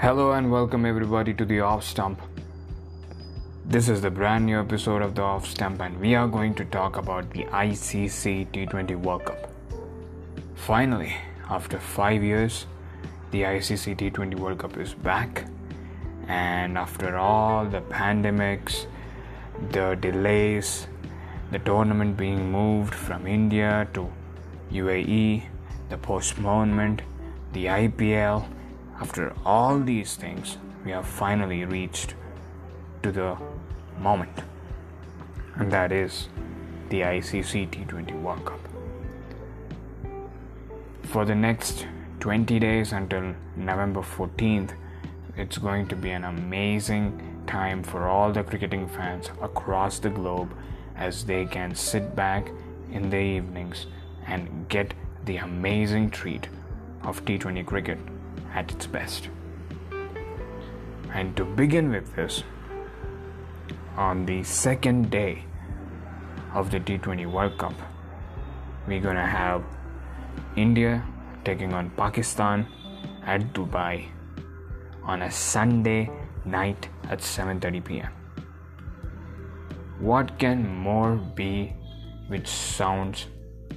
Hello and welcome everybody to the Off Stump. This is the brand new episode of the Off Stump, and we are going to talk about the ICC T20 World Cup. Finally, after five years, the ICC T20 World Cup is back, and after all the pandemics, the delays, the tournament being moved from India to UAE, the postponement, the IPL, after all these things, we have finally reached to the moment, and that is the ICC T20 World Cup. For the next 20 days until November 14th, it's going to be an amazing time for all the cricketing fans across the globe as they can sit back in the evenings and get the amazing treat of T20 cricket at its best. And to begin with this, on the second day of the T20 World Cup, we're gonna have India taking on Pakistan at Dubai on a Sunday night at 7:30 p.m. What can more be which sounds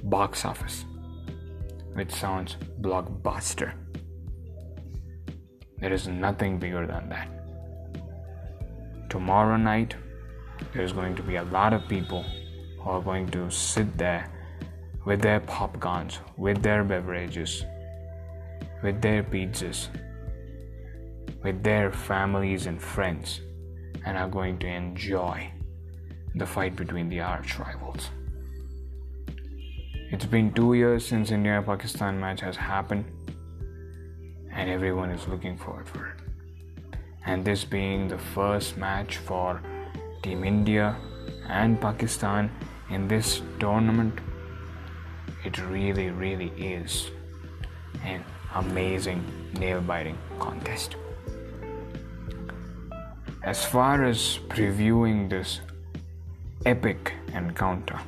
box office, which sounds blockbuster? There is nothing bigger than that. Tomorrow night, there's going to be a lot of people who are going to sit there with their popcorns, with their beverages, with their pizzas, with their families and friends, and are going to enjoy the fight between the arch rivals. It's been two years since India Pakistan match has happened and everyone is looking forward for it. And this being the first match for Team India and Pakistan in this tournament, it really, really is an amazing nail biting contest. As far as previewing this epic encounter,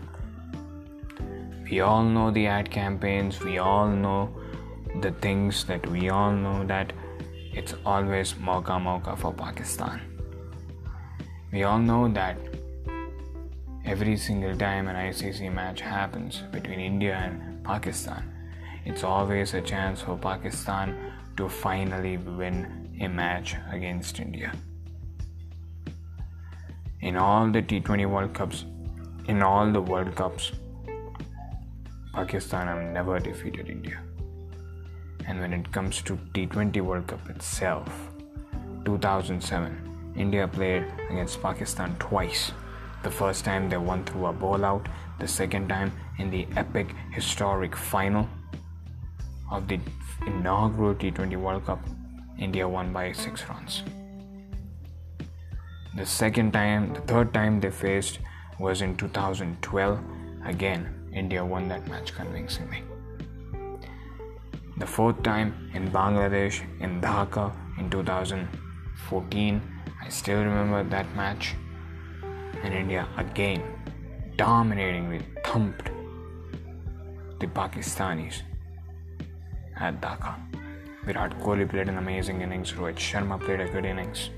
we all know the ad campaigns, we all know the things that we all know that it's always Mauka Mauka for Pakistan. We all know that every single time an ICC match happens between India and Pakistan, it's always a chance for Pakistan to finally win a match against India. In all the T20 World Cups, in all the World Cups, Pakistan have never defeated India. And when it comes to T20 World Cup itself, 2007, India played against Pakistan twice. The first time they won through a ball out, the second time in the epic historic final of the inaugural T20 World Cup, India won by 6 runs. The second time, the third time they faced was in 2012. Again, India won that match convincingly the fourth time in Bangladesh in Dhaka in 2014. I still remember that match. And India again dominatingly thumped the Pakistanis at Dhaka. Virat Kohli played an amazing innings, Rohit Sharma played a good innings,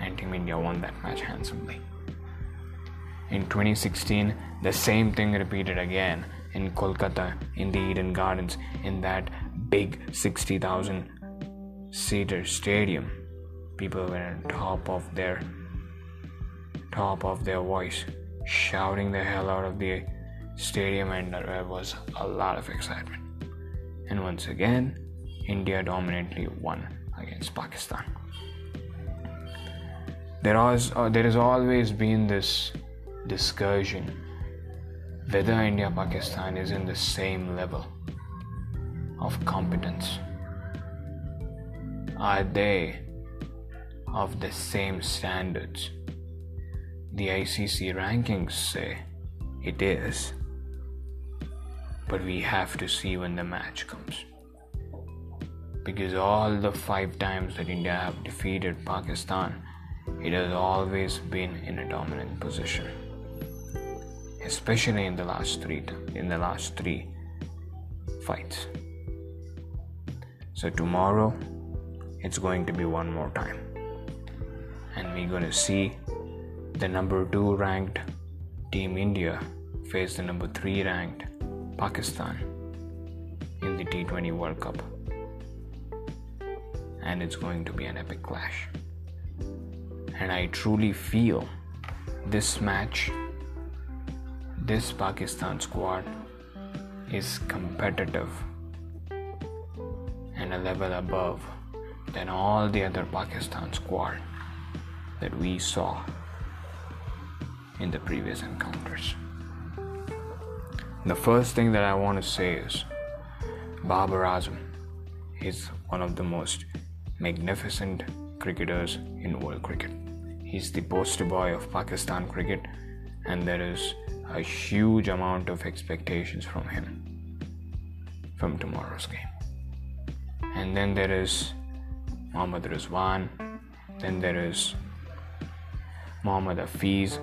and Team India won that match handsomely. In 2016, the same thing repeated again in Kolkata in the Eden Gardens in that big 60,000 seater stadium. People were on top of their top of their voice, shouting the hell out of the stadium, and there was a lot of excitement. And once again, India dominantly won against Pakistan. There was uh, there has always been this discussion whether India Pakistan is in the same level of competence? Are they of the same standards? The ICC rankings say it is, but we have to see when the match comes. Because all the five times that India have defeated Pakistan, it has always been in a dominant position especially in the last three in the last three fights so tomorrow it's going to be one more time. And we're going to see the number 2 ranked Team India face the number 3 ranked Pakistan in the T20 World Cup. And it's going to be an epic clash. And I truly feel this match, this Pakistan squad is competitive a level above than all the other Pakistan squad that we saw in the previous encounters. The first thing that I want to say is Babar Azam is one of the most magnificent cricketers in world cricket. He's the poster boy of Pakistan cricket, and there is a huge amount of expectations from him from tomorrow's game. And then there is Mohammad Rizwan, then there is Mohammad Hafiz,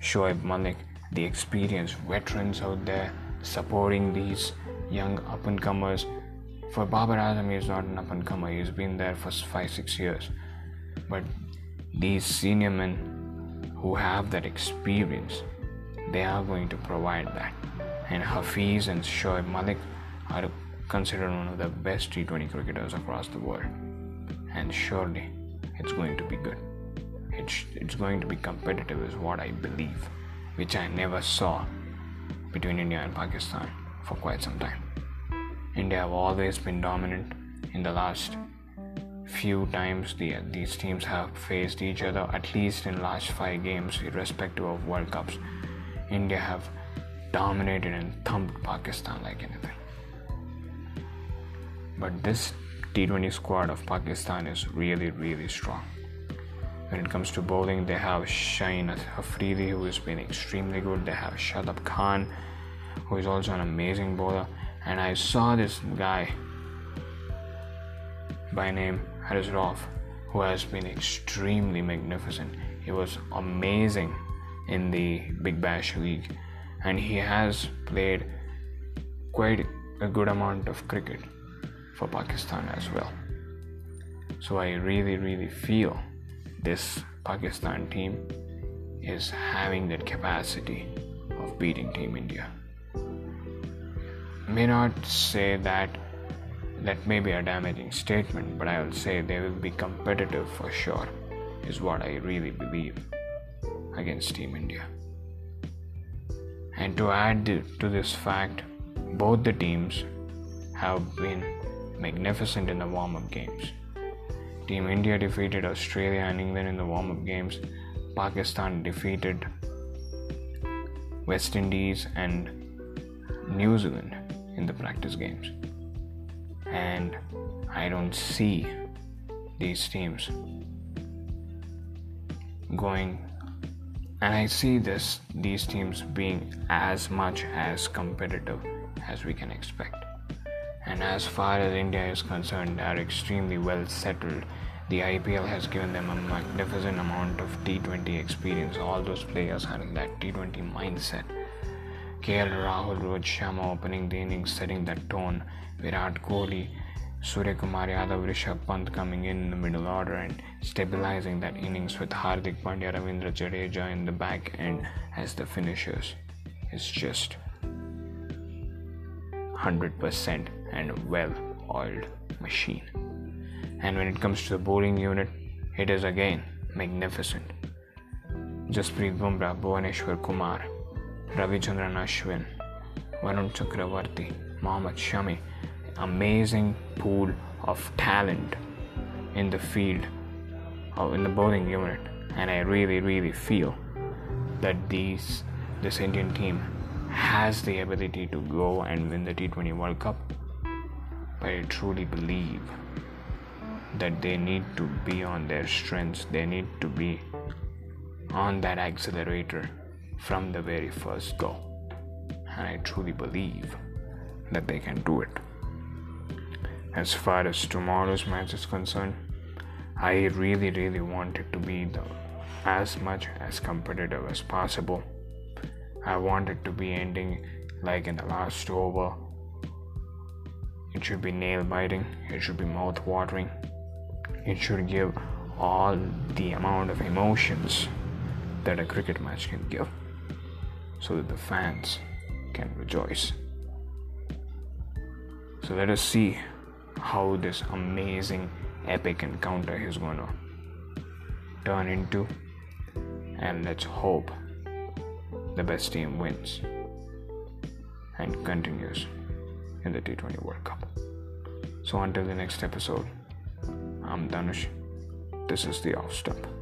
Shoaib Malik, the experienced veterans out there supporting these young up and comers. For Babar Azam, he's not an up and comer, he's been there for five, six years. But these senior men who have that experience, they are going to provide that. And Hafiz and Shoaib Malik are considered one of the best T20 cricketers across the world. And surely it's going to be good. It's, it's going to be competitive, is what I believe, which I never saw between India and Pakistan for quite some time. India have always been dominant in the last few times the, these teams have faced each other at least in last five games irrespective of world cups india have dominated and thumped pakistan like anything but this T20 squad of Pakistan is really, really strong. When it comes to bowling, they have Shaheen Afridi, who has been extremely good. They have Shadab Khan, who is also an amazing bowler. And I saw this guy by name Haris Rauf, who has been extremely magnificent. He was amazing in the Big Bash League, and he has played quite a good amount of cricket for Pakistan as well. So I really, really feel this Pakistan team is having that capacity of beating Team India. May not say that that may be a damaging statement, but I will say they will be competitive for sure, is what I really believe against Team India. And to add to this fact, both the teams have been magnificent in the warm up games. Team India defeated Australia and England in the warm up games. Pakistan defeated West Indies and New Zealand in the practice games. And I don't see these teams going and I see this these teams being as much as competitive as we can expect. And as far as India is concerned, are extremely well settled. The IPL has given them a magnificent amount of T20 experience. All those players having that T20 mindset. KL Rahul, Rohit Sharma opening the innings, setting that tone. Virat Kohli, Surya Kumar Yadav, Rishabh Pant coming in, in the middle order and stabilizing that innings with Hardik Pandya, Ravindra Jadeja in the back end as the finishers. It's just 100% and well oiled machine. And when it comes to the bowling unit, it is again magnificent. Jasprit Bumrah, Bhuvaneshwar Kumar, Ravichandran Ashwin, Varun Chakravarti, Mohammad Shami, amazing pool of talent in the field, or in the bowling unit, and I really, really feel that these this Indian team has the ability to go and win the T20 World Cup I truly believe that they need to be on their strengths, they need to be on that accelerator from the very first go. And I truly believe that they can do it. As far as tomorrow's match is concerned, I really, really want it to be the, as much as competitive as possible. I want it to be ending like in the last over it should be nail biting, it should be mouth watering, it should give all the amount of emotions that a cricket match can give so that the fans can rejoice. So let us see how this amazing epic encounter is going to turn into, and let's hope the best team wins and continues in the T20 World Cup. So until the next episode, I'm Dhanush. This is the Off Stump.